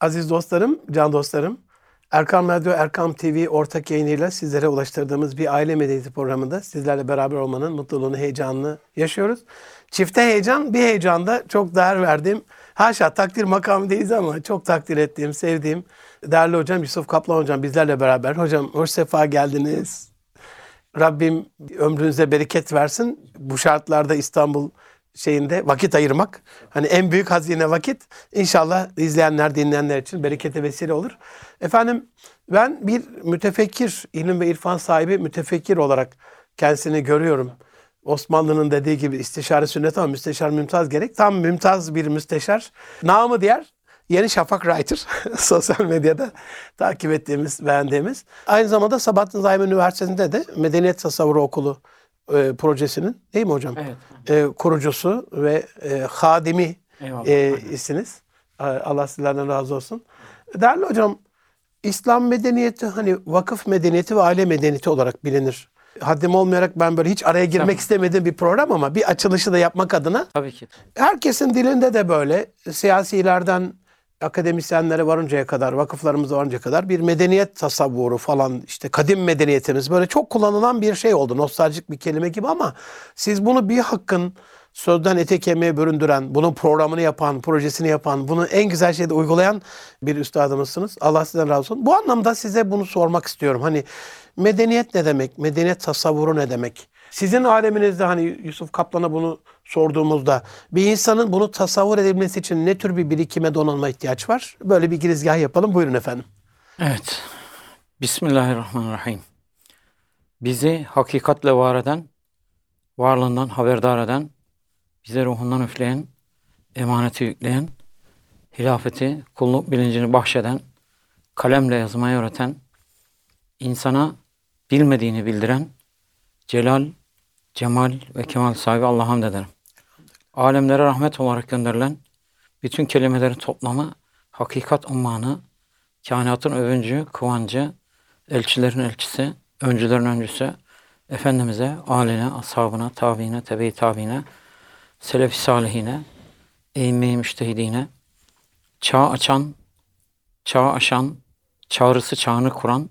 Aziz dostlarım, can dostlarım, Erkam Radyo, Erkam TV ortak yayınıyla sizlere ulaştırdığımız bir aile medeniyeti programında sizlerle beraber olmanın mutluluğunu, heyecanını yaşıyoruz. Çifte heyecan, bir heyecanda çok değer verdiğim, haşa takdir makamı değiliz ama çok takdir ettiğim, sevdiğim değerli hocam Yusuf Kaplan hocam bizlerle beraber. Hocam hoş sefa geldiniz. Rabbim ömrünüze bereket versin. Bu şartlarda İstanbul şeyinde vakit ayırmak. Hani en büyük hazine vakit. İnşallah izleyenler, dinleyenler için berekete vesile olur. Efendim ben bir mütefekkir, ilim ve irfan sahibi mütefekkir olarak kendisini görüyorum. Osmanlı'nın dediği gibi istişare sünnet ama müsteşar mümtaz gerek. Tam mümtaz bir müsteşar. Namı diğer Yeni Şafak Writer sosyal medyada takip ettiğimiz, beğendiğimiz. Aynı zamanda Sabahattin Zaim Üniversitesi'nde de Medeniyet Tasavvuru Okulu e, projesinin değil mi hocam? Evet. E, kurucusu ve e, hadimi Eyvallah. e, isiniz. Allah sizlerden razı olsun. Değerli hocam, İslam medeniyeti hani vakıf medeniyeti ve aile medeniyeti olarak bilinir. Haddim olmayarak ben böyle hiç araya girmek Tabii. istemediğim bir program ama bir açılışı da yapmak adına Tabii ki. herkesin dilinde de böyle siyasilerden akademisyenlere varıncaya kadar, vakıflarımıza varıncaya kadar bir medeniyet tasavvuru falan işte kadim medeniyetimiz böyle çok kullanılan bir şey oldu. Nostaljik bir kelime gibi ama siz bunu bir hakkın sözden ete kemiğe büründüren, bunun programını yapan, projesini yapan, bunu en güzel şeyde uygulayan bir üstadımızsınız. Allah sizden razı olsun. Bu anlamda size bunu sormak istiyorum. Hani medeniyet ne demek? Medeniyet tasavvuru ne demek? Sizin aleminizde hani Yusuf Kaplan'a bunu sorduğumuzda bir insanın bunu tasavvur edebilmesi için ne tür bir birikime donanma ihtiyaç var? Böyle bir girizgah yapalım. Buyurun efendim. Evet. Bismillahirrahmanirrahim. Bizi hakikatle var eden, varlığından haberdar eden, bize ruhundan üfleyen, emaneti yükleyen, hilafeti, kulluk bilincini bahşeden, kalemle yazmayı öğreten, insana bilmediğini bildiren, celal, cemal ve kemal sahibi Allah'a hamd ederim. Alemlere rahmet olarak gönderilen bütün kelimelerin toplamı, hakikat ummanı, kainatın övüncü, kıvancı, elçilerin elçisi, öncülerin öncüsü, Efendimiz'e, aline, ashabına, tabiine, tebe-i tabiine, selef-i salihine, eğme-i müştehidine, çağ açan, çağ aşan, çağrısı çağını kuran,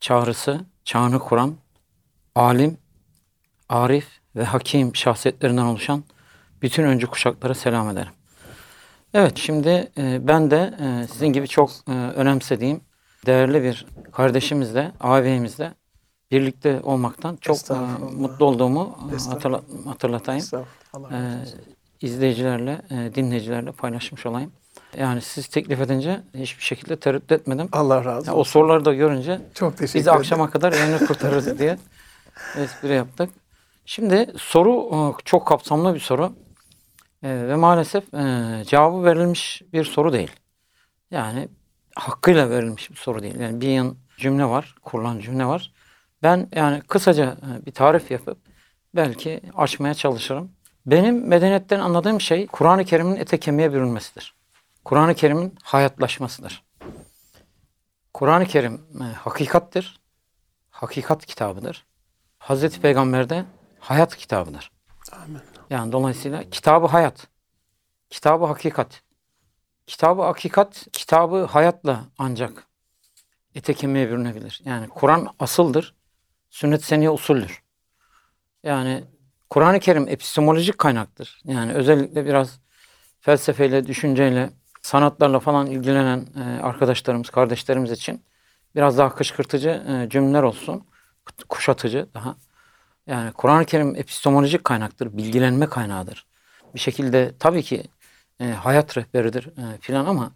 çağrısı çağını kuran, alim, arif ve hakim şahsiyetlerinden oluşan bütün öncü kuşaklara selam ederim. Evet şimdi e, ben de e, sizin gibi çok e, önemsediğim değerli bir kardeşimizle, ağabeyimizle birlikte olmaktan çok e, mutlu olduğumu hatırla- hatırlatayım. E, izleyicilerle, e, dinleyicilerle paylaşmış olayım. Yani siz teklif edince hiçbir şekilde tereddüt etmedim. Allah razı olsun. o soruları da görünce Çok teşekkür biz akşama kadar yayını kurtarırız diye espri yaptık. Şimdi soru e, çok kapsamlı bir soru. E, ve maalesef e, cevabı verilmiş bir soru değil. Yani hakkıyla verilmiş bir soru değil. Yani bir yan cümle var, kurulan cümle var. Ben yani kısaca e, bir tarif yapıp belki açmaya çalışırım. Benim medeniyetten anladığım şey Kur'an-ı Kerim'in ete kemiğe bürünmesidir. Kur'an-ı Kerim'in hayatlaşmasıdır. Kur'an-ı Kerim e, hakikattir. Hakikat kitabıdır. Hazreti Peygamber de hayat kitabıdır. Amin. Yani dolayısıyla kitabı hayat. Kitabı hakikat. Kitabı hakikat, kitabı hayatla ancak ete kemiğe bürünebilir. Yani Kur'an asıldır. Sünnet seniye usuldür. Yani Kur'an-ı Kerim epistemolojik kaynaktır. Yani özellikle biraz felsefeyle, düşünceyle, sanatlarla falan ilgilenen e, arkadaşlarımız, kardeşlerimiz için biraz daha kışkırtıcı e, cümleler olsun. Kuşatıcı daha. Yani Kur'an-ı Kerim epistemolojik kaynaktır, bilgilenme kaynağıdır. Bir şekilde tabii ki e, hayat rehberidir e, filan ama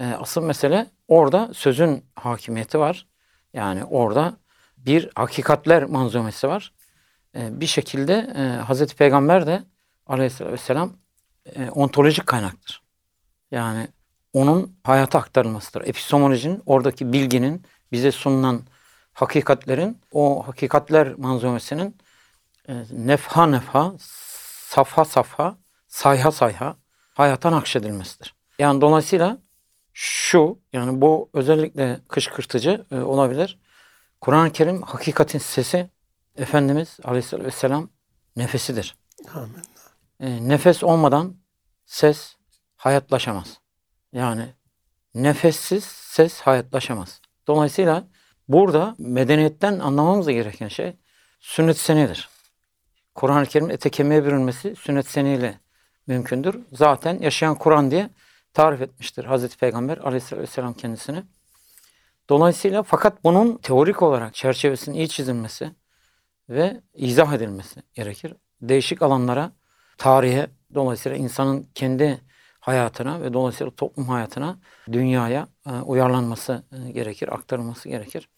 e, asıl mesele orada sözün hakimiyeti var. Yani orada bir hakikatler manzumesi var. E, bir şekilde e, Hazreti Peygamber de aleyhisselatü vesselam e, ontolojik kaynaktır. Yani onun hayata aktarılmasıdır. Epistemolojinin oradaki bilginin bize sunulan hakikatlerin o hakikatler manzumesinin nefha nefha, safha safha, sayha sayha hayata nakşedilmesidir. Yani dolayısıyla şu yani bu özellikle kışkırtıcı e, olabilir. Kur'an-ı Kerim hakikatin sesi Efendimiz Aleyhisselatü Vesselam nefesidir. Amin. E, nefes olmadan ses hayatlaşamaz. Yani nefessiz ses hayatlaşamaz. Dolayısıyla burada medeniyetten anlamamız gereken şey sünnet senidir. Kur'an-ı Kerim ete kemiğe bürünmesi sünnet seniyle mümkündür. Zaten yaşayan Kur'an diye tarif etmiştir Hazreti Peygamber aleyhisselatü vesselam kendisine. Dolayısıyla fakat bunun teorik olarak çerçevesinin iyi çizilmesi ve izah edilmesi gerekir. Değişik alanlara, tarihe, dolayısıyla insanın kendi hayatına ve dolayısıyla toplum hayatına, dünyaya e, uyarlanması e, gerekir, aktarılması gerekir.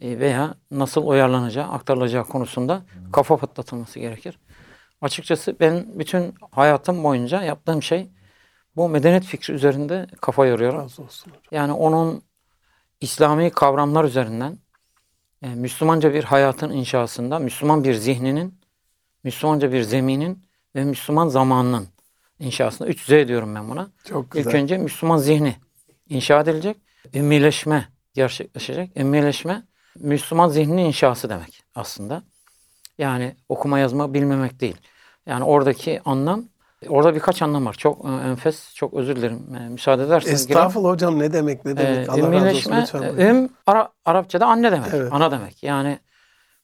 E, veya nasıl uyarlanacağı, aktarılacağı konusunda kafa patlatılması gerekir. Açıkçası ben bütün hayatım boyunca yaptığım şey bu medeniyet fikri üzerinde kafa yoruyorum. Razı olsun. Yani onun İslami kavramlar üzerinden e, Müslümanca bir hayatın inşasında Müslüman bir zihninin, Müslümanca bir zeminin ve Müslüman zamanının inşasında 3 Z diyorum ben buna. Çok İlk güzel. önce Müslüman zihni inşa edilecek. Ümmileşme gerçekleşecek. Ümmileşme Müslüman zihninin inşası demek aslında. Yani okuma yazma bilmemek değil. Yani oradaki anlam orada birkaç anlam var. Çok e, enfes, çok özür dilerim. E, müsaade ederseniz. Estağfurullah hocam ne demek ne demek. Ee, Allah razı olsun lütfen. e, üm Ara- Arapçada anne demek, Evet. ana demek. Yani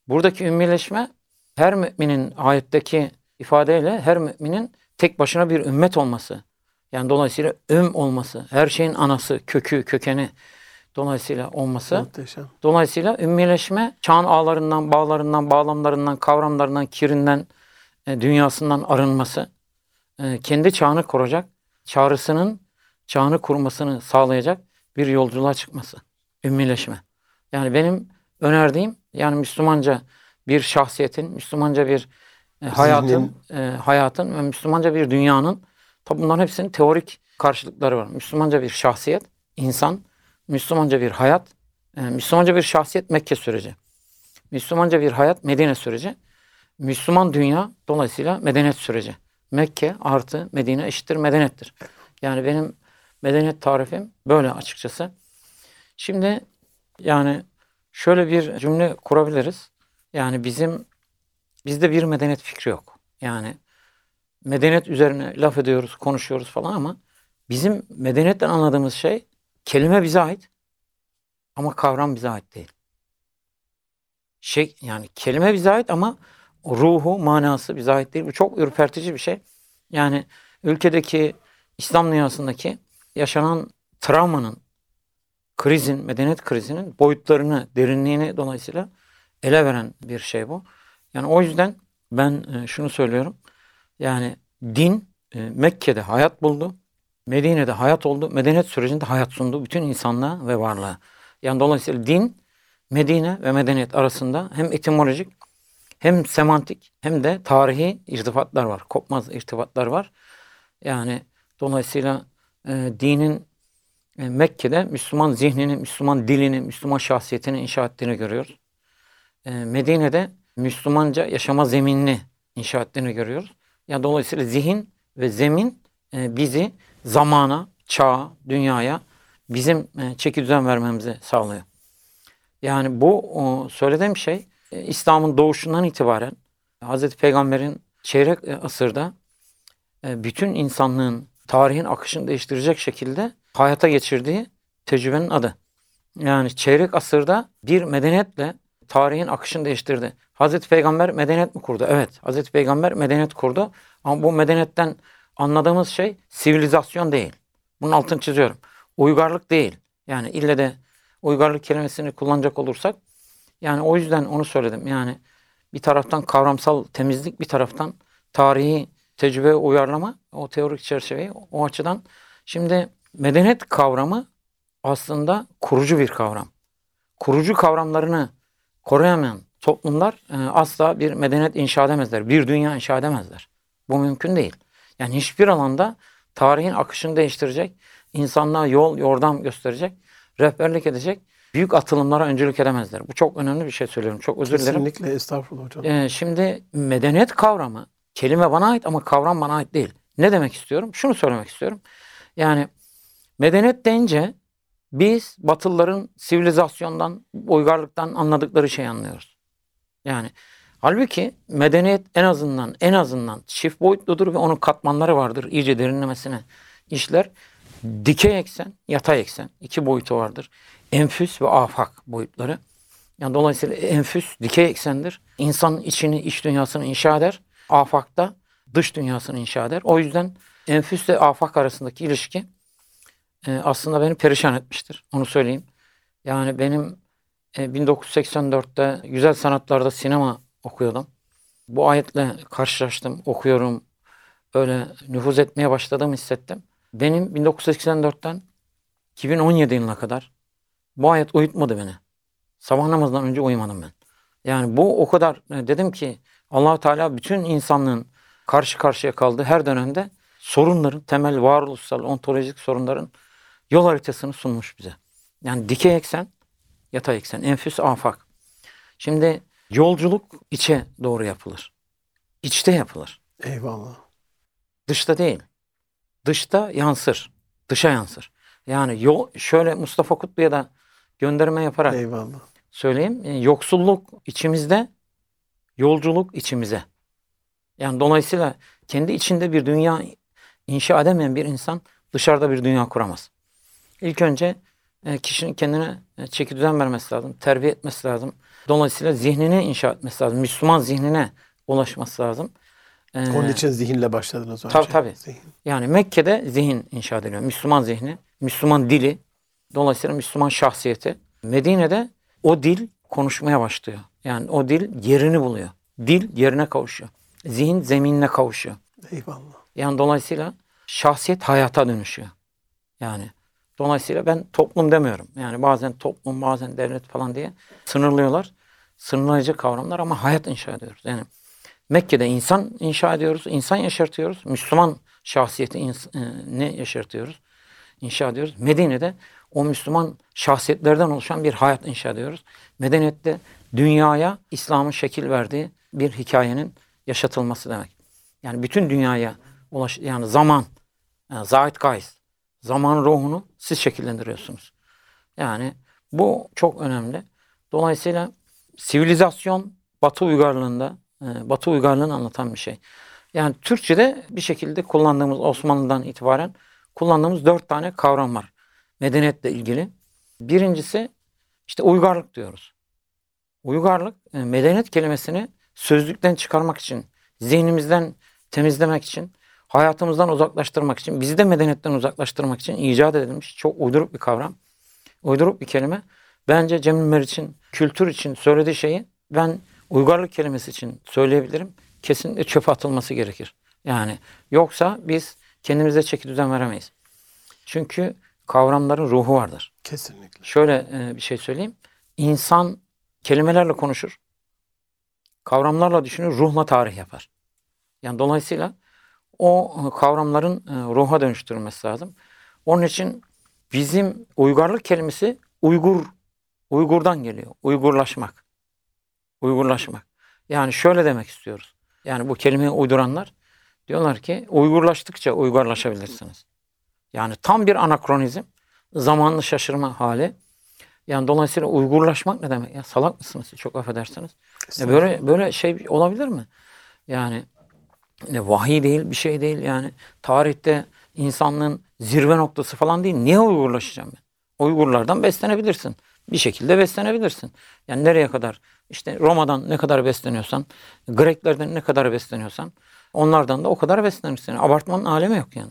buradaki ümmileşme her müminin ayetteki ifadeyle her müminin tek başına bir ümmet olması. Yani dolayısıyla üm olması, her şeyin anası, kökü, kökeni dolayısıyla olması. Muhteşem. Dolayısıyla ümmileşme çağın ağlarından, bağlarından, bağlamlarından, kavramlarından, kirinden, e, dünyasından arınması, e, kendi çağını kuracak, çağrısının çağını kurmasını sağlayacak bir yolculuğa çıkması. Ümmileşme. Yani benim önerdiğim yani Müslümanca bir şahsiyetin, Müslümanca bir e, hayatın, e, hayatın ve Müslümanca bir dünyanın tabi bunların hepsinin teorik karşılıkları var. Müslümanca bir şahsiyet, insan, Müslümanca bir hayat, e, Müslümanca bir şahsiyet Mekke süreci. Müslümanca bir hayat Medine süreci. Müslüman dünya dolayısıyla medeniyet süreci. Mekke artı Medine eşittir medeniyettir. Yani benim medeniyet tarifim böyle açıkçası. Şimdi yani şöyle bir cümle kurabiliriz. Yani bizim bizde bir medeniyet fikri yok. Yani medeniyet üzerine laf ediyoruz, konuşuyoruz falan ama bizim medeniyetten anladığımız şey kelime bize ait ama kavram bize ait değil. Şey yani kelime bize ait ama ruhu, manası bize ait değil. Bu çok ürpertici bir şey. Yani ülkedeki İslam dünyasındaki yaşanan travmanın, krizin, medeniyet krizinin boyutlarını, derinliğini dolayısıyla ele veren bir şey bu. Yani o yüzden ben e, şunu söylüyorum. Yani din e, Mekke'de hayat buldu. Medine'de hayat oldu. Medeniyet sürecinde hayat sundu bütün insanlığa ve varlığa. Yani dolayısıyla din Medine ve medeniyet arasında hem etimolojik hem semantik hem de tarihi irtibatlar var. Kopmaz irtibatlar var. Yani dolayısıyla e, dinin e, Mekke'de Müslüman zihnini, Müslüman dilini, Müslüman şahsiyetini inşa ettiğini görüyoruz. E, Medine'de Müslümanca yaşama zeminini inşa ettiğini görüyoruz. Yani dolayısıyla zihin ve zemin e, bizi zamana, çağa, dünyaya bizim e, çeki düzen vermemizi sağlıyor. Yani bu söylediğim şey e, İslam'ın doğuşundan itibaren Hazreti Peygamber'in çeyrek e, asırda bütün insanlığın tarihin akışını değiştirecek şekilde hayata geçirdiği tecrübenin adı. Yani çeyrek asırda bir medeniyetle tarihin akışını değiştirdi. Hazreti Peygamber medeniyet mi kurdu? Evet. Hazreti Peygamber medeniyet kurdu. Ama bu medeniyetten anladığımız şey sivilizasyon değil. Bunun altını çiziyorum. Uygarlık değil. Yani ille de uygarlık kelimesini kullanacak olursak yani o yüzden onu söyledim. Yani bir taraftan kavramsal temizlik, bir taraftan tarihi tecrübe uyarlama, o teorik çerçeveyi o açıdan. Şimdi medeniyet kavramı aslında kurucu bir kavram. Kurucu kavramlarını koruyamayan toplumlar e, asla bir medeniyet inşa edemezler. Bir dünya inşa edemezler. Bu mümkün değil. Yani hiçbir alanda tarihin akışını değiştirecek, insanlığa yol, yordam gösterecek, rehberlik edecek büyük atılımlara öncülük edemezler. Bu çok önemli bir şey söylüyorum. Çok özür dilerim. Kesinlikle estağfurullah hocam. Ee, şimdi medeniyet kavramı kelime bana ait ama kavram bana ait değil. Ne demek istiyorum? Şunu söylemek istiyorum. Yani medeniyet deyince biz Batılıların sivilizasyondan, uygarlıktan anladıkları şeyi anlıyoruz. Yani halbuki medeniyet en azından en azından çift boyutludur ve onun katmanları vardır. İyice derinlemesine işler. dikey eksen, yatay eksen iki boyutu vardır. Enfüs ve afak boyutları. Yani dolayısıyla enfüs dikey eksendir. İnsanın içini, iç dünyasını inşa eder. Afakta dış dünyasını inşa eder. O yüzden enfüsle afak arasındaki ilişki e, aslında beni perişan etmiştir. Onu söyleyeyim. Yani benim e, 1984'te güzel sanatlarda sinema okuyordum. Bu ayetle karşılaştım, okuyorum. Öyle nüfuz etmeye başladığımı hissettim. Benim 1984'ten 2017 yılına kadar bu ayet uyutmadı beni. Sabah namazından önce uyumadım ben. Yani bu o kadar e, dedim ki allah Teala bütün insanlığın karşı karşıya kaldığı her dönemde sorunların, temel varoluşsal, ontolojik sorunların yol haritasını sunmuş bize. Yani dikey eksen, yatay eksen, enfüs afak. Şimdi yolculuk içe doğru yapılır. İçte yapılır. Eyvallah. Dışta değil. Dışta yansır. Dışa yansır. Yani yol, şöyle Mustafa Kutlu'ya da gönderme yaparak Eyvallah. söyleyeyim. E, Yoksulluk içimizde, yolculuk içimize. Yani dolayısıyla kendi içinde bir dünya inşa edemeyen bir insan dışarıda bir dünya kuramaz. İlk önce e, kişinin kendine e, çeki düzen vermesi lazım, terbiye etmesi lazım. Dolayısıyla zihnini inşa etmesi lazım. Müslüman zihnine ulaşması lazım. E, Onun için zihinle başladınız. Tabii, tabii. Zihin. yani Mekke'de zihin inşa ediliyor. Müslüman zihni, Müslüman dili, dolayısıyla Müslüman şahsiyeti. Medine'de o dil konuşmaya başlıyor. Yani o dil yerini buluyor. Dil yerine kavuşuyor. Zihin zeminine kavuşuyor. Eyvallah. Yani dolayısıyla şahsiyet hayata dönüşüyor. Yani dolayısıyla ben toplum demiyorum. Yani bazen toplum, bazen devlet falan diye sınırlıyorlar. Sınırlayıcı kavramlar ama hayat inşa ediyoruz. Yani Mekke'de insan inşa ediyoruz, insan yaşartıyoruz. Müslüman şahsiyeti e, ne yaşartıyoruz? İnşa ediyoruz. Medine'de o Müslüman şahsiyetlerden oluşan bir hayat inşa ediyoruz. Medeniyette dünyaya İslam'ın şekil verdiği bir hikayenin yaşatılması demek. Yani bütün dünyaya ulaş yani zaman, yani zeitgeist, zaman ruhunu siz şekillendiriyorsunuz. Yani bu çok önemli. Dolayısıyla sivilizasyon Batı uygarlığında, e, Batı uygarlığını anlatan bir şey. Yani Türkçe'de bir şekilde kullandığımız Osmanlı'dan itibaren kullandığımız dört tane kavram var. Medeniyetle ilgili. Birincisi işte uygarlık diyoruz. Uygarlık e, medeniyet kelimesini sözlükten çıkarmak için, zihnimizden temizlemek için, hayatımızdan uzaklaştırmak için, bizi de medeniyetten uzaklaştırmak için icat edilmiş çok uyduruk bir kavram. Uyduruk bir kelime. Bence Cemil Meriç'in kültür için söylediği şeyi ben uygarlık kelimesi için söyleyebilirim. Kesinlikle çöpe atılması gerekir. Yani yoksa biz kendimize çeki düzen veremeyiz. Çünkü kavramların ruhu vardır. Kesinlikle. Şöyle e, bir şey söyleyeyim. İnsan kelimelerle konuşur. Kavramlarla düşünür, ruhla tarih yapar. Yani dolayısıyla o e, kavramların e, ruha dönüştürülmesi lazım. Onun için bizim uygarlık kelimesi Uygur, Uygur'dan geliyor. Uygurlaşmak. Uygurlaşmak. Yani şöyle demek istiyoruz. Yani bu kelimeyi uyduranlar diyorlar ki Uygurlaştıkça uygarlaşabilirsiniz. Yani tam bir anakronizm, zamanlı şaşırma hali. Yani dolayısıyla Uygurlaşmak ne demek? Ya salak mısınız? Çok affedersiniz. Ya böyle böyle şey olabilir mi? Yani ne vahiy değil, bir şey değil yani. Tarihte insanlığın zirve noktası falan değil. Niye Uygurlaşacağım ben? Uygurlardan beslenebilirsin. Bir şekilde beslenebilirsin. Yani nereye kadar? İşte Roma'dan ne kadar besleniyorsan, Greklerden ne kadar besleniyorsan onlardan da o kadar beslenirsin. Yani abartmanın alemi yok yani.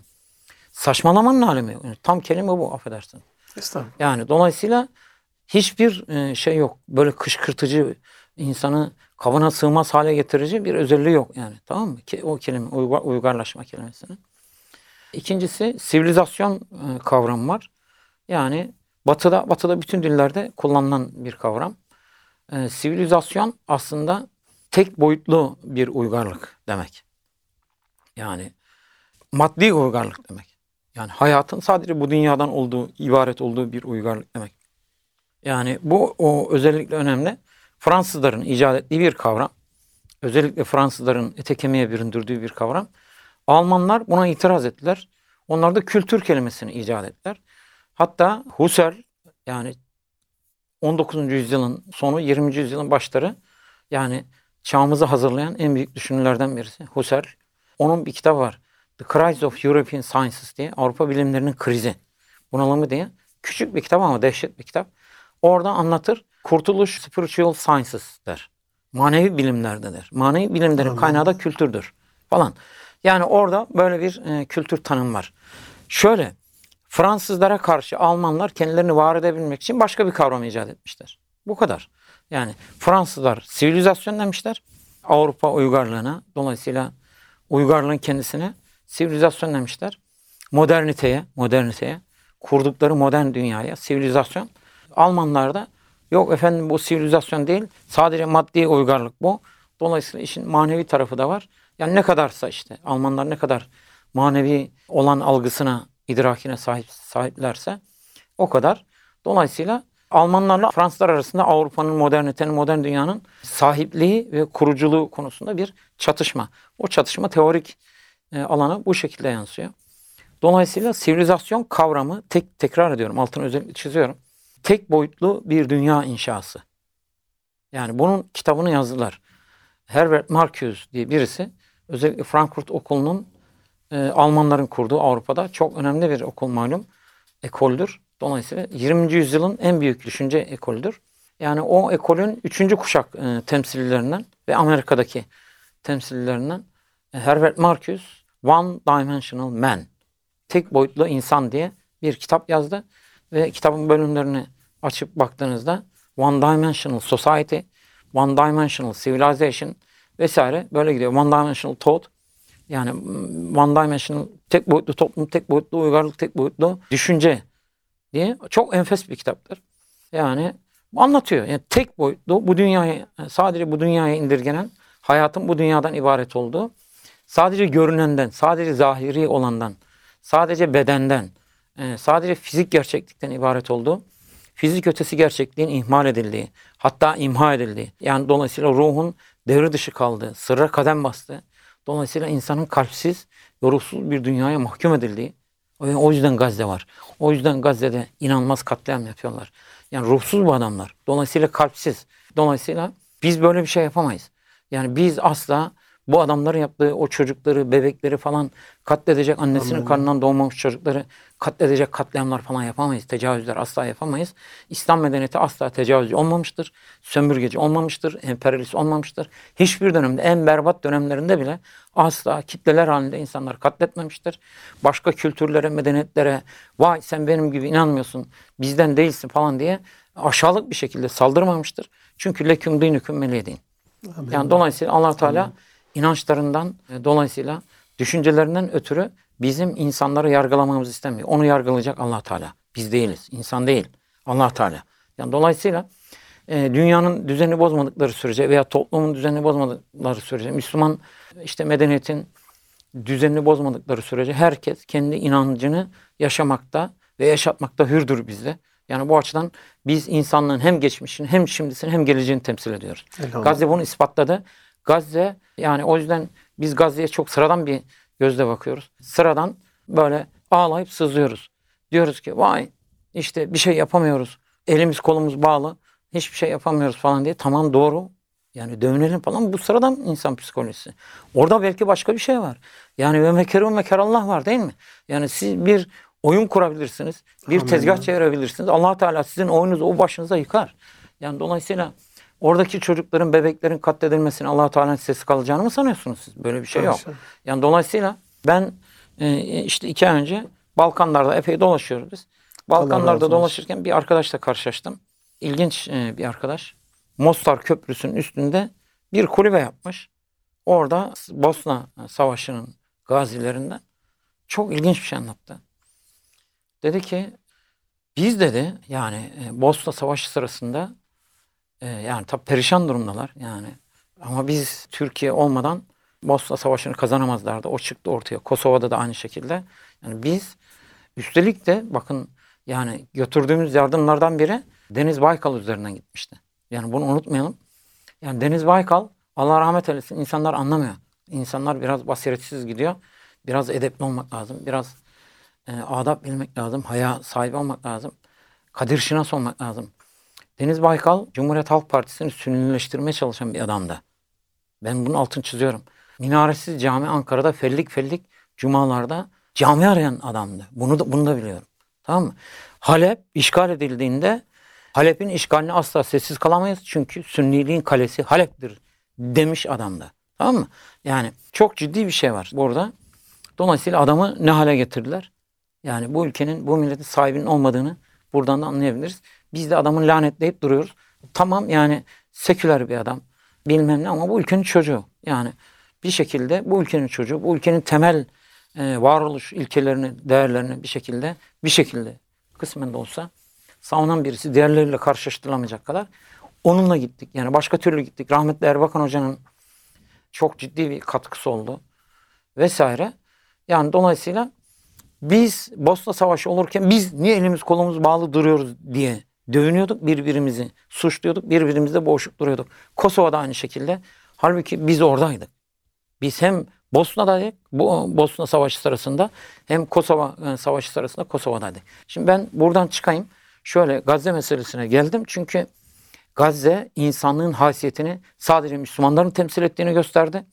Saçmalamanın alemi yok. Yani tam kelime bu affedersin. Estağfurullah. Yani dolayısıyla hiçbir e, şey yok. Böyle kışkırtıcı, insanı kavana sığmaz hale getirici bir özelliği yok yani. Tamam mı? Ki o kelime uygar, uygarlaşma kelimesinin. İkincisi sivilizasyon e, kavramı var. Yani batıda batıda bütün dillerde kullanılan bir kavram. E, sivilizasyon aslında tek boyutlu bir uygarlık demek. Yani maddi uygarlık demek. Yani hayatın sadece bu dünyadan olduğu, ibaret olduğu bir uygarlık demek. Yani bu o özellikle önemli. Fransızların icat ettiği bir kavram. Özellikle Fransızların ete kemiğe büründürdüğü bir kavram. Almanlar buna itiraz ettiler. Onlar da kültür kelimesini icat ettiler. Hatta Husserl yani 19. yüzyılın sonu 20. yüzyılın başları yani çağımızı hazırlayan en büyük düşünürlerden birisi Husserl. Onun bir kitabı var. The Crisis of European Sciences diye Avrupa bilimlerinin krizi bunalımı diye küçük bir kitap ama dehşet bir kitap. Orada anlatır. Kurtuluş Spiritual Sciences der. Manevi bilimlerde der. Manevi bilimlerin kaynağı da kültürdür falan. Yani orada böyle bir e, kültür tanım var. Şöyle Fransızlara karşı Almanlar kendilerini var edebilmek için başka bir kavram icat etmişler. Bu kadar. Yani Fransızlar sivilizasyon demişler. Avrupa uygarlığına dolayısıyla uygarlığın kendisine sivilizasyon demişler. Moderniteye, moderniteye kurdukları modern dünyaya sivilizasyon. Almanlar da yok efendim bu sivilizasyon değil sadece maddi uygarlık bu. Dolayısıyla işin manevi tarafı da var. Yani ne kadarsa işte Almanlar ne kadar manevi olan algısına, idrakine sahip sahiplerse o kadar. Dolayısıyla Almanlarla Fransızlar arasında Avrupa'nın modernitenin, modern dünyanın sahipliği ve kuruculuğu konusunda bir çatışma. O çatışma teorik e, alana bu şekilde yansıyor. Dolayısıyla sivilizasyon kavramı tek tekrar ediyorum, altını özellikle çiziyorum. Tek boyutlu bir dünya inşası. Yani bunun kitabını yazdılar. Herbert Marcuse diye birisi özellikle Frankfurt Okulu'nun e, Almanların kurduğu Avrupa'da çok önemli bir okul malum ekoldür. Dolayısıyla 20. yüzyılın en büyük düşünce ekolüdür. Yani o ekolün 3. kuşak e, temsillilerinden ve Amerika'daki temsillilerinden e, Herbert Marcuse One Dimensional Man tek boyutlu insan diye bir kitap yazdı ve kitabın bölümlerini açıp baktığınızda One Dimensional Society, One Dimensional Civilization vesaire böyle gidiyor. One Dimensional Thought yani One Dimensional tek boyutlu toplum, tek boyutlu uygarlık, tek boyutlu düşünce diye çok enfes bir kitaptır. Yani anlatıyor. Yani tek boyutlu bu dünyayı sadece bu dünyaya indirgenen hayatın bu dünyadan ibaret olduğu sadece görünenden, sadece zahiri olandan, sadece bedenden, e, sadece fizik gerçeklikten ibaret olduğu, fizik ötesi gerçekliğin ihmal edildiği, hatta imha edildiği, yani dolayısıyla ruhun devre dışı kaldığı, sırra kadem bastığı, dolayısıyla insanın kalpsiz, yorulsuz bir dünyaya mahkum edildiği, o yüzden Gazze var. O yüzden Gazze'de inanılmaz katliam yapıyorlar. Yani ruhsuz bu adamlar. Dolayısıyla kalpsiz. Dolayısıyla biz böyle bir şey yapamayız. Yani biz asla bu adamların yaptığı o çocukları, bebekleri falan katledecek, annesinin Anladım. karnından doğmamış çocukları katledecek katliamlar falan yapamayız. Tecavüzler asla yapamayız. İslam medeniyeti asla tecavüzcü olmamıştır. Sömürgeci olmamıştır. Emperyalist olmamıştır. Hiçbir dönemde, en berbat dönemlerinde bile asla kitleler halinde insanlar katletmemiştir. Başka kültürlere, medeniyetlere vay sen benim gibi inanmıyorsun, bizden değilsin falan diye aşağılık bir şekilde saldırmamıştır. Çünkü leküm dinüküm meliyedin. Amin. Yani dolayısıyla allah Teala inançlarından e, dolayısıyla düşüncelerinden ötürü bizim insanları yargılamamızı istemiyor. Onu yargılayacak allah Teala. Biz değiliz. İnsan değil. allah Teala. Yani dolayısıyla e, dünyanın düzenini bozmadıkları sürece veya toplumun düzenini bozmadıkları sürece Müslüman işte medeniyetin düzenini bozmadıkları sürece herkes kendi inancını yaşamakta ve yaşatmakta hürdür bizde. Yani bu açıdan biz insanlığın hem geçmişini hem şimdisini hem geleceğini temsil ediyoruz. Elhamdülillah. Gazze bunu ispatladı. Gazze yani o yüzden biz Gazze'ye çok sıradan bir gözle bakıyoruz. Sıradan böyle ağlayıp sızlıyoruz. Diyoruz ki vay işte bir şey yapamıyoruz. Elimiz kolumuz bağlı. Hiçbir şey yapamıyoruz falan diye. Tamam doğru. Yani dövünelim falan bu sıradan insan psikolojisi. Orada belki başka bir şey var. Yani ve mekeru meker Allah var değil mi? Yani siz bir oyun kurabilirsiniz. Bir Amin. tezgah çevirebilirsiniz. allah Teala sizin oyunuzu o başınıza yıkar. Yani dolayısıyla oradaki çocukların, bebeklerin katledilmesini allah Teala'nın sesi kalacağını mı sanıyorsunuz siz? Böyle bir şey yok. Yani dolayısıyla ben e, işte iki ay önce Balkanlarda epey dolaşıyoruz biz. Balkanlarda dolaşırken bir arkadaşla karşılaştım. İlginç e, bir arkadaş. Mostar Köprüsü'nün üstünde bir kulübe yapmış. Orada Bosna Savaşı'nın gazilerinden çok ilginç bir şey anlattı. Dedi ki biz dedi yani e, Bosna Savaşı sırasında e, yani tabi perişan durumdalar yani ama biz Türkiye olmadan Bosna Savaşı'nı kazanamazlardı. O çıktı ortaya. Kosova'da da aynı şekilde. Yani biz üstelik de bakın yani götürdüğümüz yardımlardan biri Deniz Baykal üzerinden gitmişti. Yani bunu unutmayalım. Yani Deniz Baykal Allah rahmet eylesin insanlar anlamıyor. İnsanlar biraz basiretsiz gidiyor. Biraz edepli olmak lazım. Biraz e, adap bilmek lazım. Haya sahibi olmak lazım. Kadir şinas olmak lazım. Deniz Baykal Cumhuriyet Halk Partisi'ni sünnileştirmeye çalışan bir adamdı. Ben bunun altını çiziyorum. Minaresiz cami Ankara'da fellik fellik cumalarda cami arayan adamdı. Bunu da, bunu da biliyorum. Tamam mı? Halep işgal edildiğinde Halep'in işgaline asla sessiz kalamayız. Çünkü Sünniliğin kalesi Halep'tir demiş adamda. Tamam mı? Yani çok ciddi bir şey var burada. Dolayısıyla adamı ne hale getirdiler? Yani bu ülkenin, bu milletin sahibinin olmadığını buradan da anlayabiliriz. Biz de adamı lanetleyip duruyoruz. Tamam yani seküler bir adam bilmem ne ama bu ülkenin çocuğu. Yani bir şekilde bu ülkenin çocuğu, bu ülkenin temel e, varoluş ilkelerini, değerlerini bir şekilde bir şekilde kısmen de olsa savunan birisi diğerleriyle karşılaştırılamayacak kadar onunla gittik. Yani başka türlü gittik. Rahmetli Erbakan Hoca'nın çok ciddi bir katkısı oldu vesaire. Yani dolayısıyla biz Bosna Savaşı olurken biz niye elimiz kolumuz bağlı duruyoruz diye dövünüyorduk birbirimizi, suçluyorduk, birbirimizle boğuşup duruyorduk. Kosova'da aynı şekilde. Halbuki biz oradaydık. Biz hem Bosna'daydık, bu Bosna Savaşı sırasında hem Kosova e, Savaşı sırasında Kosova'daydık. Şimdi ben buradan çıkayım. Şöyle Gazze meselesine geldim. Çünkü Gazze insanlığın haysiyetini sadece Müslümanların temsil ettiğini gösterdi.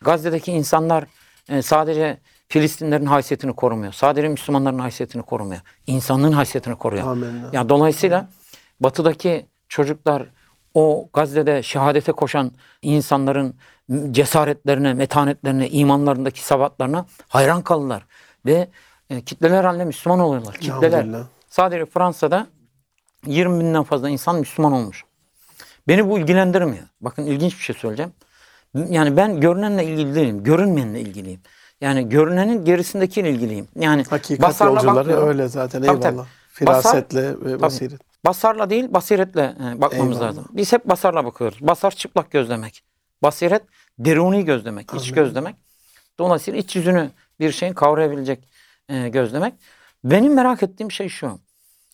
Gazze'deki insanlar e, sadece Filistinlerin haysiyetini korumuyor. Sadece Müslümanların haysiyetini korumuyor. İnsanlığın haysiyetini koruyor. Amenna. Yani dolayısıyla batıdaki çocuklar o Gazze'de şehadete koşan insanların cesaretlerine, metanetlerine, imanlarındaki sabatlarına hayran kalırlar. Ve e, kitleler halinde Müslüman oluyorlar. Kitleler. Sadece Fransa'da 20 binden fazla insan Müslüman olmuş. Beni bu ilgilendirmiyor. Bakın ilginç bir şey söyleyeceğim. Yani ben görünenle ilgili değilim. Görünmeyenle ilgiliyim. Yani görünenin gerisindekiyle ilgiliyim. Yani Hakikat basarla yolcuları bakmıyorum. öyle zaten Tabii, eyvallah. tabii. Firasetle ve basiret. Basarla değil basiretle e, bakmamız Eyvallah. lazım. Biz hep basarla bakıyoruz. Basar çıplak gözlemek. Basiret deruni gözlemek, iç Anladım. gözlemek. Dolayısıyla iç yüzünü bir şeyin kavrayabilecek e, gözlemek. Benim merak ettiğim şey şu.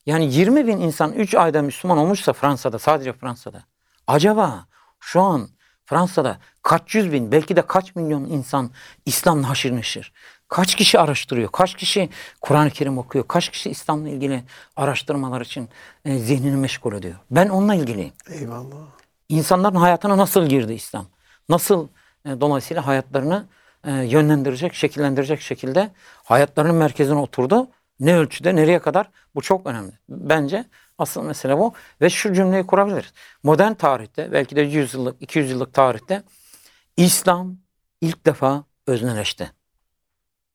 Yani 20 bin insan 3 ayda Müslüman olmuşsa Fransa'da, sadece Fransa'da. Acaba şu an Fransa'da kaç yüz bin, belki de kaç milyon insan İslam'la haşır neşir? Kaç kişi araştırıyor? Kaç kişi Kur'an-ı Kerim okuyor? Kaç kişi İslam'la ilgili araştırmalar için e, zihnini meşgul ediyor? Ben onunla ilgiliyim. Eyvallah. İnsanların hayatına nasıl girdi İslam? Nasıl e, dolayısıyla hayatlarını e, yönlendirecek, şekillendirecek şekilde hayatlarının merkezine oturdu? Ne ölçüde, nereye kadar? Bu çok önemli. Bence asıl mesele bu. Ve şu cümleyi kurabiliriz. Modern tarihte, belki de 100 yıllık, 200 yıllık tarihte İslam ilk defa özneleşti.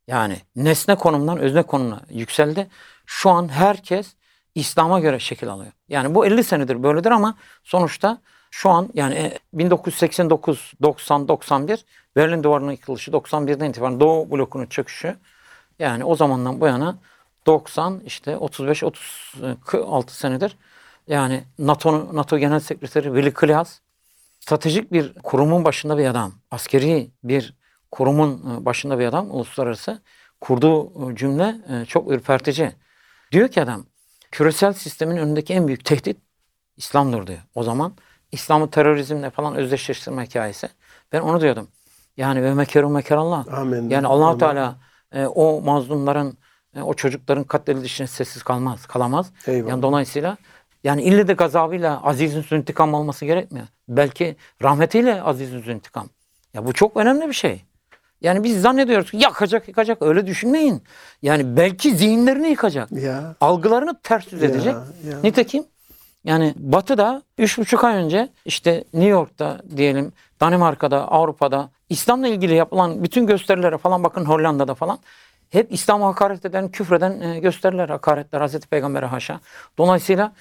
Yani nesne konumdan özne konumuna yükseldi. Şu an herkes İslam'a göre şekil alıyor. Yani bu 50 senedir böyledir ama sonuçta şu an yani e, 1989, 90, 91 Berlin Duvarı'nın yıkılışı 91'den itibaren Doğu blokunun çöküşü yani o zamandan bu yana 90 işte 35 36 senedir yani NATO'nun NATO Genel Sekreteri Willy Klaas stratejik bir kurumun başında bir adam, askeri bir kurumun e, başında bir adam uluslararası kurduğu e, cümle e, çok ürpertici. Diyor ki adam küresel sistemin önündeki en büyük tehdit İslam'dır diyor. O zaman İslam'ı terörizmle falan özdeşleştirme hikayesi. Ben onu diyordum. Yani ve mekeru mekerallah. Amin. Yani allah. Teala e, o mazlumların, e, o çocukların katledilişine sessiz kalmaz, kalamaz. Eyvallah. Yani dolayısıyla yani ille de gazabıyla azizün züntikam olması gerekmiyor. Belki rahmetiyle azizün züntikam. Ya bu çok önemli bir şey. Yani biz zannediyoruz ki yakacak yıkacak öyle düşünmeyin. Yani belki zihinlerini yıkacak. Ya. Algılarını ters yüz Ya, edecek. ya. Nitekim yani Batı'da üç buçuk ay önce işte New York'ta diyelim Danimarka'da, Avrupa'da İslam'la ilgili yapılan bütün gösterilere falan bakın Hollanda'da falan hep İslam'a hakaret eden, küfreden e, gösteriler, hakaretler Hazreti Peygamber'e haşa. Dolayısıyla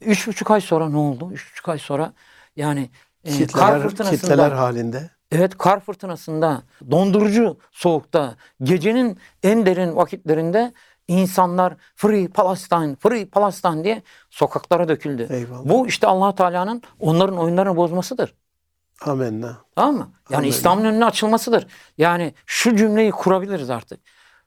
üç buçuk ay sonra ne oldu? Üç buçuk ay sonra yani e, kar Kitleler, fırtınasında kitleler halinde. Evet kar fırtınasında, dondurucu soğukta, gecenin en derin vakitlerinde insanlar Free Palestine, Free Palestine diye sokaklara döküldü. Eyvallah. Bu işte allah Teala'nın onların oyunlarını bozmasıdır. Amenna. Tamam mı? Yani Amin. İslam'ın önüne açılmasıdır. Yani şu cümleyi kurabiliriz artık.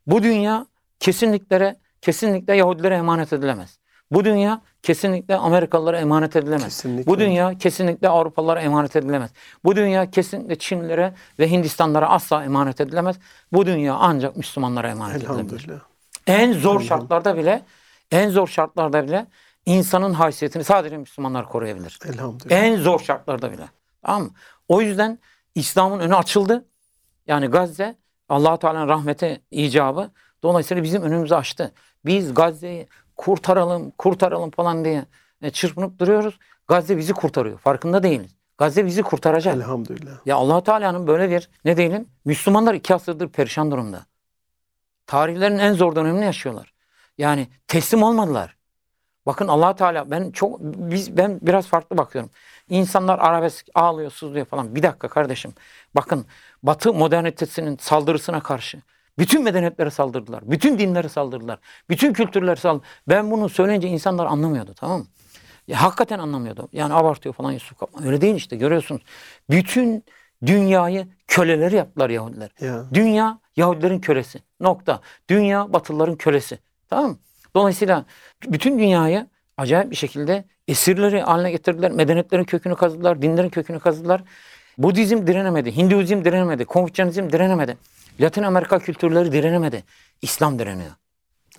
Bu dünya kesinlikle kesinlikle Yahudilere emanet edilemez. Bu dünya kesinlikle Amerikalılara emanet edilemez. Kesinlikle. Bu dünya kesinlikle Avrupalılara emanet edilemez. Bu dünya kesinlikle Çinlilere ve Hindistanlara asla emanet edilemez. Bu dünya ancak Müslümanlara emanet edilebilir. En zor şartlarda bile en zor şartlarda bile insanın haysiyetini sadece Müslümanlar koruyabilir. Elhamdülillah. En zor şartlarda bile. Tamam mı? O yüzden İslam'ın önü açıldı. Yani Gazze allah Teala'nın rahmeti icabı dolayısıyla bizim önümüzü açtı. Biz Gazze'yi kurtaralım, kurtaralım falan diye e, çırpınıp duruyoruz. Gazze bizi kurtarıyor. Farkında değiliz. Gazze bizi kurtaracak. Elhamdülillah. Ya allah Teala'nın böyle bir ne diyelim Müslümanlar iki asırdır perişan durumda. Tarihlerin en zor dönemini yaşıyorlar. Yani teslim olmadılar. Bakın allah Teala ben çok biz ben biraz farklı bakıyorum. İnsanlar arabesk ağlıyor, sızlıyor falan. Bir dakika kardeşim. Bakın Batı modernitesinin saldırısına karşı bütün medeniyetlere saldırdılar. Bütün dinlere saldırdılar. Bütün kültürlere saldırdılar. Ben bunu söyleyince insanlar anlamıyordu tamam mı? Ya, hakikaten anlamıyordu. Yani abartıyor falan Yusuf Kaplan. Öyle değil işte görüyorsunuz. Bütün dünyayı köleleri yaptılar Yahudiler. Ya. Dünya Yahudilerin kölesi. Nokta. Dünya Batılıların kölesi. Tamam mı? Dolayısıyla bütün dünyayı acayip bir şekilde esirleri haline getirdiler. Medeniyetlerin kökünü kazıdılar. Dinlerin kökünü kazıdılar. Budizm direnemedi. Hinduizm direnemedi. Konfüçyanizm direnemedi. Latin Amerika kültürleri direnemedi. İslam direniyor.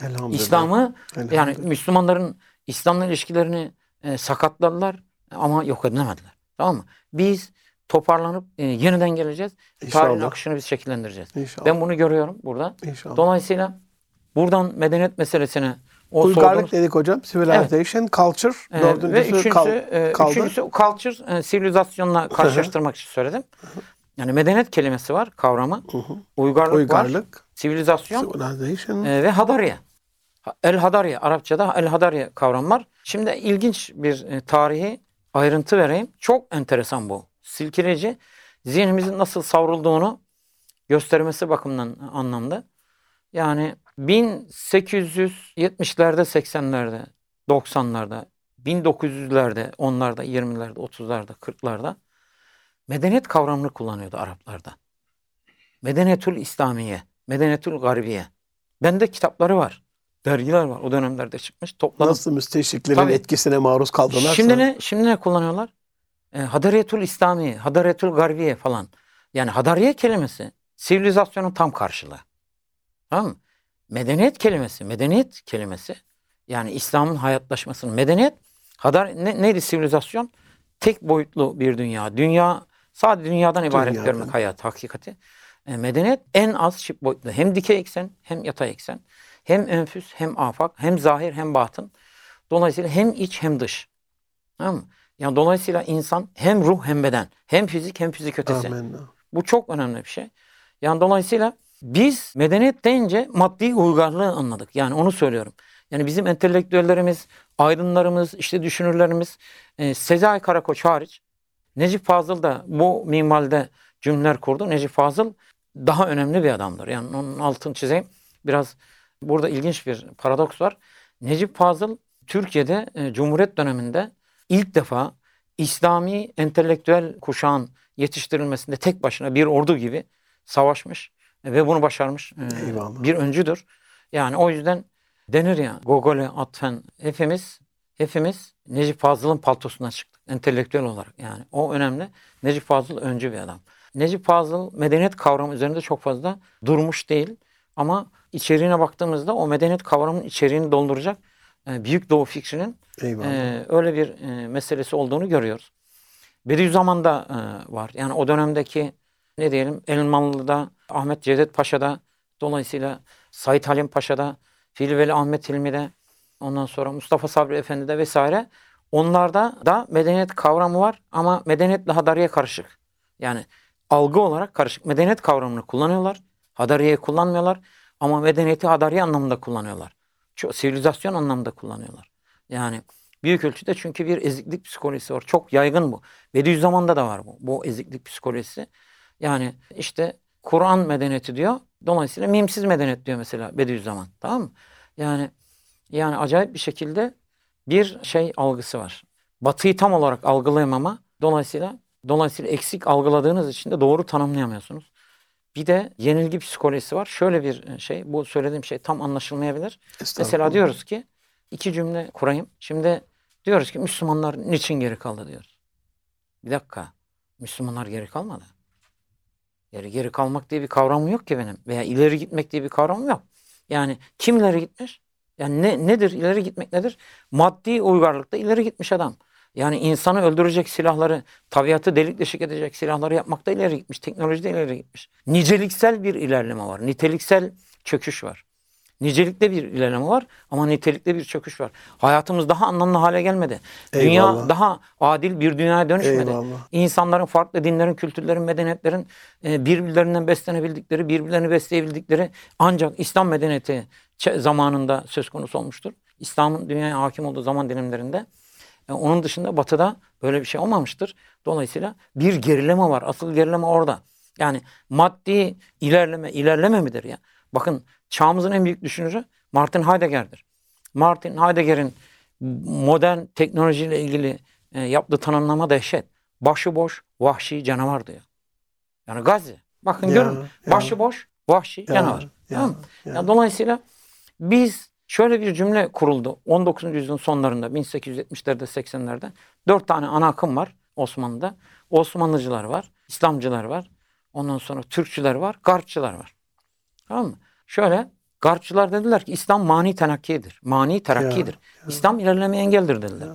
Elhamdülillah. İslam'ı yani Elhamdülillah. Müslümanların İslam'la ilişkilerini e, sakatladılar ama yok edilemediler. Tamam mı? Biz toparlanıp e, yeniden geleceğiz. Tarihin İnşallah. akışını biz şekillendireceğiz. İnşallah. Ben bunu görüyorum burada. İnşallah. Dolayısıyla buradan medeniyet meselesine o Uygarlık sorduğunuz dedik hocam. Civilization, culture. e, dördüncüsü ve üçüncüsü, kal- e, kaldı. üçüncüsü culture, e, sivilizasyonla karşılaştırmak için söyledim. Yani medeniyet kelimesi var, kavramı. Uygarlık, var, Uygarlık, sivilizasyon civilization. e, ve hadariye. Ha- El hadariye, Arapçada el hadariye kavram var. Şimdi ilginç bir e, tarihi ayrıntı vereyim. Çok enteresan bu. Silkeleyici. Zihnimizin nasıl savrulduğunu göstermesi bakımından anlamda. Yani 1870'lerde, 80'lerde, 90'larda, 1900'lerde, 10'larda, 20'lerde, 30'larda, 40'larda medeniyet kavramını kullanıyordu Araplarda. Medeniyetül İslamiye, Medeniyetül Garbiye. Bende kitapları var. Dergiler var. O dönemlerde çıkmış. Topladım. Nasıl müsteşriklerin Tabii. etkisine maruz kaldılar. Şimdi ne şimdi ne kullanıyorlar? E, Hadaretül İslami, Hadaretül Garbiye falan. Yani Hadariye kelimesi sivilizasyonun tam karşılığı. Tamam mı? Medeniyet kelimesi, medeniyet kelimesi yani İslam'ın hayatlaşmasının medeniyet hadar ne, neydi sivilizasyon? Tek boyutlu bir dünya. Dünya sadece dünyadan ibaret Dünyadan. görmek hayat hakikati. E, medeniyet en az çift boyutlu. Hem dikey eksen hem yatay eksen. Hem enfüs hem afak hem zahir hem batın. Dolayısıyla hem iç hem dış. Tamam mı? Yani dolayısıyla insan hem ruh hem beden. Hem fizik hem fizik ötesi. Amin. Bu çok önemli bir şey. Yani dolayısıyla biz medeniyet deyince maddi uygarlığı anladık. Yani onu söylüyorum. Yani bizim entelektüellerimiz, aydınlarımız, işte düşünürlerimiz, e, Sezai Karakoç hariç, Necip Fazıl da bu minvalde cümleler kurdu. Necip Fazıl daha önemli bir adamdır. Yani onun altını çizeyim. Biraz burada ilginç bir paradoks var. Necip Fazıl Türkiye'de e, Cumhuriyet döneminde ilk defa İslami entelektüel kuşağın yetiştirilmesinde tek başına bir ordu gibi savaşmış ve bunu başarmış e, Eyvallah. bir öncüdür. Yani o yüzden denir ya Gogol'e atfen hepimiz hepimiz Necip Fazıl'ın paltosundan çıktık entelektüel olarak yani o önemli. Necip Fazıl öncü bir adam. Necip Fazıl medeniyet kavramı üzerinde çok fazla durmuş değil ama içeriğine baktığımızda o medeniyet kavramının içeriğini dolduracak e, Büyük Doğu fikrinin Eyvallah. ee, öyle bir e, meselesi olduğunu görüyoruz. Bediüzzaman'da e, var. Yani o dönemdeki ne diyelim Elmalı'da, Ahmet Cevdet Paşa'da, dolayısıyla Said Halim Paşa'da, Filveli Ahmet Hilmi'de, ondan sonra Mustafa Sabri Efendi'de vesaire. Onlarda da medeniyet kavramı var ama medeniyetle hadariye karışık. Yani algı olarak karışık. Medeniyet kavramını kullanıyorlar. Hadariyeyi kullanmıyorlar ama medeniyeti hadariye anlamında kullanıyorlar. Çok, sivilizasyon anlamında kullanıyorlar. Yani büyük ölçüde çünkü bir eziklik psikolojisi var. Çok yaygın bu. Bediüzzaman'da da var bu. Bu eziklik psikolojisi. Yani işte Kur'an medeniyeti diyor. Dolayısıyla mimsiz medeniyet diyor mesela Bediüzzaman. Tamam mı? Yani yani acayip bir şekilde bir şey algısı var. Batıyı tam olarak algılayamama dolayısıyla dolayısıyla eksik algıladığınız için de doğru tanımlayamıyorsunuz. Bir de yenilgi psikolojisi var. Şöyle bir şey, bu söylediğim şey tam anlaşılmayabilir. Mesela diyoruz ki iki cümle kurayım. Şimdi diyoruz ki Müslümanlar niçin geri kaldı diyoruz. Bir dakika. Müslümanlar geri kalmadı. Geri geri kalmak diye bir kavramım yok ki benim. Veya ileri gitmek diye bir kavramım yok. Yani kim ileri gitmiş? Yani ne, nedir ileri gitmek nedir? Maddi uygarlıkta ileri gitmiş adam. Yani insanı öldürecek silahları, tabiatı delik deşik edecek silahları yapmakta ileri gitmiş. Teknolojide ileri gitmiş. Niceliksel bir ilerleme var. Niteliksel çöküş var. Nicelikte bir ilerleme var ama nitelikte bir çöküş var. Hayatımız daha anlamlı hale gelmedi. Eyvallah. Dünya daha adil bir dünyaya dönüşmedi. Eyvallah. İnsanların farklı dinlerin, kültürlerin, medeniyetlerin e, birbirlerinden beslenebildikleri, birbirlerini besleyebildikleri ancak İslam medeniyeti zamanında söz konusu olmuştur. İslam'ın dünyaya hakim olduğu zaman dilimlerinde. E, onun dışında batıda böyle bir şey olmamıştır. Dolayısıyla bir gerileme var. Asıl gerileme orada. Yani maddi ilerleme, ilerleme midir ya? Bakın çağımızın en büyük düşünürü Martin Heidegger'dir. Martin Heidegger'in modern teknolojiyle ilgili e, yaptığı tanımlama dehşet. Başıboş, vahşi canavar diyor. Yani Gazze. Bakın Ya, görün. ya. Başıboş, vahşi Ya, canavar. ya, Tamam mı? ya. Ya dolayısıyla biz şöyle bir cümle kuruldu. 19. yüzyılın sonlarında 1870'lerde 80'lerde dört tane ana akım var Osmanlı'da. Osmanlıcılar var, İslamcılar var. Ondan sonra Türkçüler var, Garpçılar var. Tamam mı? Şöyle Garpçılar dediler ki İslam mani tenakkidir. Mani terakkidir. İslam ilerlemeye engeldir dediler.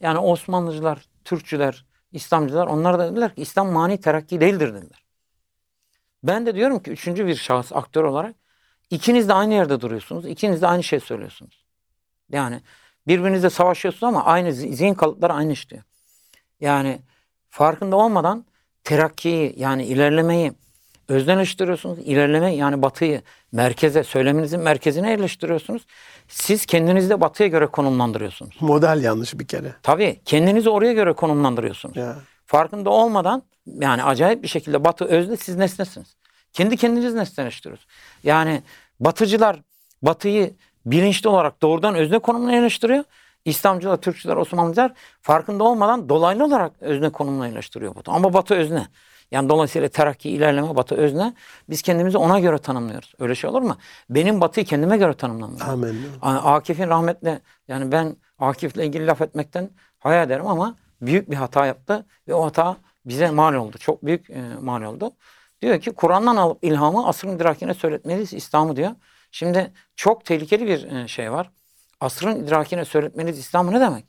Yani Osmanlıcılar, Türkçüler, İslamcılar onlar da dediler ki İslam mani terakki değildir dediler. Ben de diyorum ki üçüncü bir şahıs aktör olarak ikiniz de aynı yerde duruyorsunuz. ikiniz de aynı şey söylüyorsunuz. Yani birbirinizle savaşıyorsunuz ama aynı zi- zihin kalıpları aynı işliyor. Yani farkında olmadan terakkiyi yani ilerlemeyi özneleştiriyorsunuz. İlerleme yani batıyı merkeze, söyleminizin merkezine yerleştiriyorsunuz. Siz kendinizi de batıya göre konumlandırıyorsunuz. Model yanlış bir kere. Tabii kendinizi oraya göre konumlandırıyorsunuz. Ya. Farkında olmadan yani acayip bir şekilde batı özne siz nesnesiniz. Kendi kendiniz nesneleştiriyorsunuz. Yani batıcılar batıyı bilinçli olarak doğrudan özne konumuna yerleştiriyor. İslamcılar, Türkçüler, Osmanlıcılar farkında olmadan dolaylı olarak özne konumuna yerleştiriyor Batı. Ama Batı özne. Yani dolayısıyla terakki, ilerleme Batı özne. Biz kendimizi ona göre tanımlıyoruz. Öyle şey olur mu? Benim Batı'yı kendime göre tanımlamıyorum. Amin. A- Akif'in rahmetle yani ben Akif'le ilgili laf etmekten hayal ederim ama büyük bir hata yaptı ve o hata bize mal oldu. Çok büyük e, mal oldu. Diyor ki Kur'an'dan alıp ilhamı asrın idrakine söyletmeliyiz İslam'ı diyor. Şimdi çok tehlikeli bir e, şey var. Asrın idrakine söyletmeliyiz İslam'ı ne demek?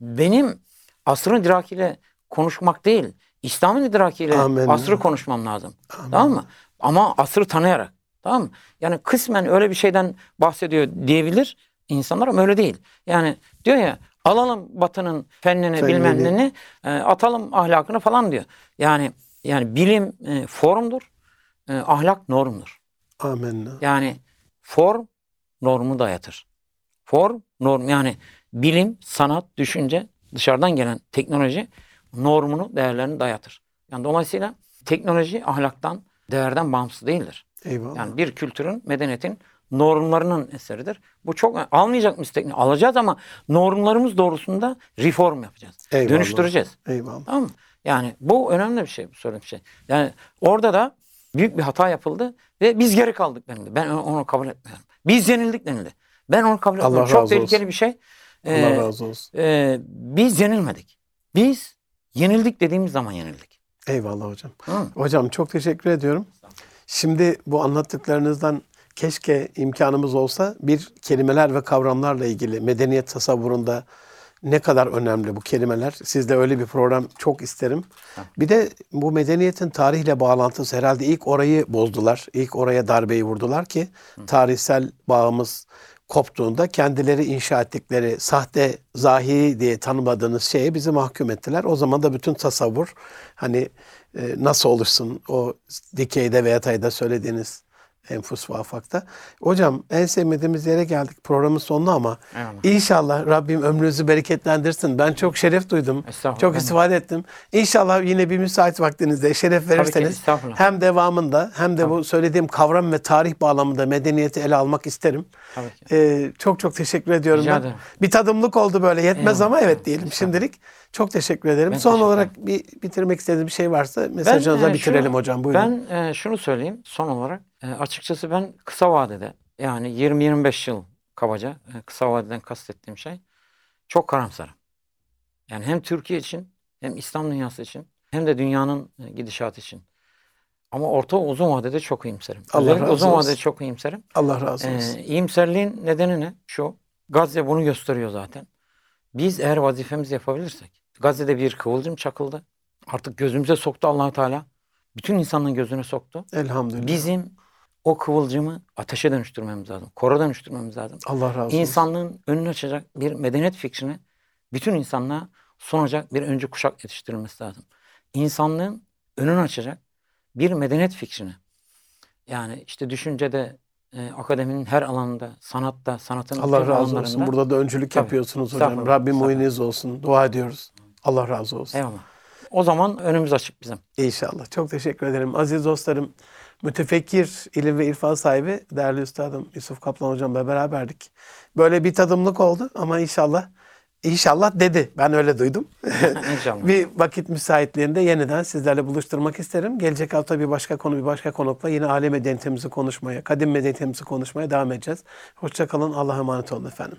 Benim asrın idrakiyle konuşmak değil, İslam'ın idrakiyle Amin. asrı konuşmam lazım. Tamam mı? Ama asrı tanıyarak. Tamam mı? Yani kısmen öyle bir şeyden bahsediyor diyebilir insanlar ama öyle değil. Yani diyor ya alalım batının fennini Fennini. bilmem neni e, atalım ahlakını falan diyor. Yani yani bilim e, formdur, e, ahlak normdur. Amin. Yani form normu dayatır. Form norm yani bilim, sanat, düşünce dışarıdan gelen teknoloji normunu, değerlerini dayatır. Yani dolayısıyla teknoloji ahlaktan, değerden bağımsız değildir. Eyvallah. Yani bir kültürün, medeniyetin normlarının eseridir. Bu çok almayacak mıyız teknoloji? Alacağız ama normlarımız doğrusunda reform yapacağız. Eyvallah. Dönüştüreceğiz. Eyvallah. Tamam mı? Yani bu önemli bir şey, bu söylediğim şey. Yani orada da büyük bir hata yapıldı ve biz geri kaldık denildi. Ben onu kabul etmiyorum. Biz yenildik denildi. Ben onu kabul Allah etmiyorum. Çok razı tehlikeli olsun. bir şey. Allah Ee, razı olsun. e, biz yenilmedik. Biz yenildik dediğimiz zaman yenildik. Eyvallah hocam. Mı? Hocam çok teşekkür ediyorum. Şimdi bu anlattıklarınızdan keşke imkanımız olsa bir kelimeler ve kavramlarla ilgili medeniyet tasavvurunda ne kadar önemli bu kelimeler. Sizde öyle bir program çok isterim. Bir de bu medeniyetin tarihle bağlantısı herhalde ilk orayı bozdular. İlk oraya darbeyi vurdular ki tarihsel bağımız koptuğunda kendileri inşa ettikleri sahte zahiri diye tanımadığınız şeye bizi mahkum ettiler. O zaman da bütün tasavvur hani e, nasıl olursun o dikeyde ve yatayda söylediğiniz enfus ve afakta. Hocam en sevmediğimiz yere geldik programın sonuna ama Eyvallah. inşallah Rabbim ömrünüzü bereketlendirsin. Ben çok şeref duydum. Çok istifade ettim. İnşallah yine bir müsait vaktinizde şeref verirseniz hem devamında hem de bu söylediğim kavram ve tarih bağlamında medeniyeti ele almak isterim. Tabii. Ee, çok çok teşekkür ediyorum Rica ben. ederim. Bir tadımlık oldu böyle yetmez Eyvallah. ama evet diyelim şimdilik. Çok teşekkür ederim. Ben Son teşekkür olarak bir bitirmek istediğiniz bir şey varsa mesajınıza e, bitirelim şunu- hocam. Buyurun. Ben e, şunu söyleyeyim son olarak. E, açıkçası ben kısa vadede yani 20-25 yıl kabaca e, kısa vadeden kastettiğim şey çok karamsarım. Yani hem Türkiye için hem İslam dünyası için hem de dünyanın e, gidişatı için. Ama orta uzun vadede çok iyimserim. Allah Özellikle razı uzun olsun. vadede çok iyimserim. Allah razı olsun. Ee, iyimserliğin nedeni ne? Şu. Gazze bunu gösteriyor zaten. Biz eğer vazifemizi yapabilirsek. Gazze'de bir kıvılcım çakıldı. Artık gözümüze soktu allah Teala. Bütün insanlığın gözüne soktu. Elhamdülillah. Bizim o kıvılcımı ateşe dönüştürmemiz lazım. Kora dönüştürmemiz lazım. Allah razı olsun. İnsanlığın önünü açacak bir medeniyet fikrini bütün insanlığa sunacak bir öncü kuşak yetiştirilmesi lazım. İnsanlığın önünü açacak bir medeniyet fikrini. Yani işte düşüncede, e, akademinin her alanında, sanatta, sanatın Allah razı olsun. Burada da öncülük Tabii. yapıyorsunuz hocam. Rabbim muayeniz olsun. Dua ediyoruz. Allah razı olsun. Eyvallah. O zaman önümüz açık bizim. İnşallah. Çok teşekkür ederim. Aziz dostlarım, mütefekkir, ilim ve irfan sahibi değerli üstadım Yusuf Kaplan hocamla beraberdik. Böyle bir tadımlık oldu ama inşallah inşallah dedi. Ben öyle duydum. İnşallah. bir vakit müsaitliğinde yeniden sizlerle buluşturmak isterim. Gelecek hafta bir başka konu, bir başka konukla yine aile medeniyetimizi konuşmaya, kadim medeniyetimizi konuşmaya devam edeceğiz. Hoşçakalın. Allah'a emanet olun efendim.